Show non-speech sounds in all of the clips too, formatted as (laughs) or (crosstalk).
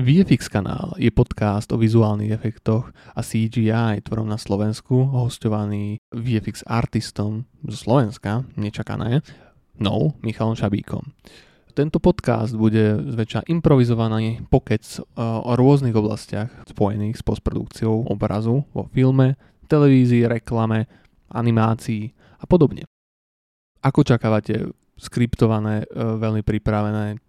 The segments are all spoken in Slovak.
VFX kanál je podcast o vizuálnych efektoch a CGI tvorom na Slovensku, hostovaný VFX artistom zo Slovenska, nečakané, no Michalom Šabíkom. Tento podcast bude zväčša improvizovaný pokec e, o rôznych oblastiach spojených s postprodukciou obrazu vo filme, televízii, reklame, animácii a podobne. Ako čakávate skriptované, e, veľmi pripravené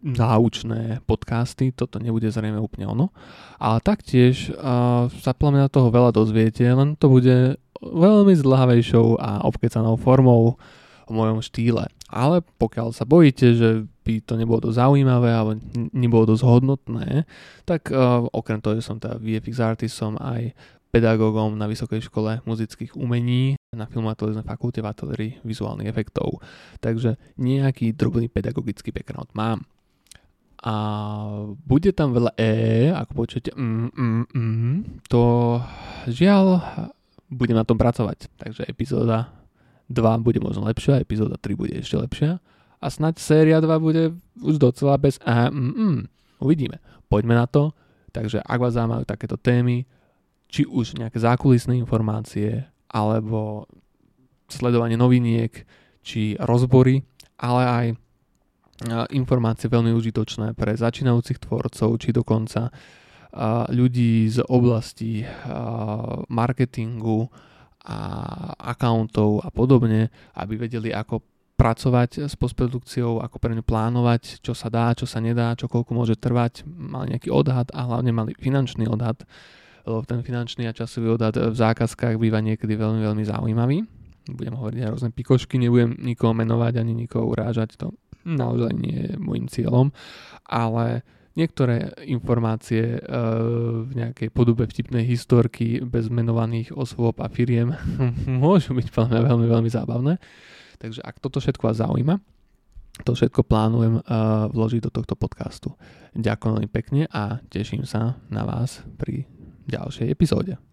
náučné podcasty, toto nebude zrejme úplne ono. Ale taktiež sa na toho veľa dozviete, len to bude veľmi zdlhavejšou a obkecanou formou v mojom štýle. Ale pokiaľ sa bojíte, že by to nebolo dosť zaujímavé alebo nebolo dosť hodnotné, tak uh, okrem toho, že som teda VFX artist, som aj pedagógom na Vysokej škole muzických umení na filmatolognej fakulte v ateliéri vizuálnych efektov. Takže nejaký drobný pedagogický background mám a bude tam veľa E, ako počujete, mm, mm, mm, to žiaľ, budem na tom pracovať. Takže epizóda 2 bude možno lepšia, epizóda 3 bude ešte lepšia a snať séria 2 bude už docela bez E, mm, mm. Uvidíme. Poďme na to. Takže ak vás zaujímajú takéto témy, či už nejaké zákulisné informácie, alebo sledovanie noviniek, či rozbory, ale aj informácie veľmi užitočné pre začínajúcich tvorcov, či dokonca ľudí z oblasti marketingu a accountov a podobne, aby vedeli, ako pracovať s postprodukciou, ako pre ňu plánovať, čo sa dá, čo sa nedá, čo koľko môže trvať, mali nejaký odhad a hlavne mali finančný odhad, lebo ten finančný a časový odhad v zákazkách býva niekedy veľmi, veľmi zaujímavý. Budem hovoriť aj rôzne pikošky, nebudem nikoho menovať ani nikoho urážať, to naozaj nie je môjim cieľom, ale niektoré informácie e, v nejakej podobe vtipnej historky bez menovaných osôb a firiem (laughs) môžu byť veľmi, veľmi, veľmi zábavné. Takže ak toto všetko vás zaujíma, to všetko plánujem uh, vložiť do tohto podcastu. Ďakujem veľmi pekne a teším sa na vás pri ďalšej epizóde.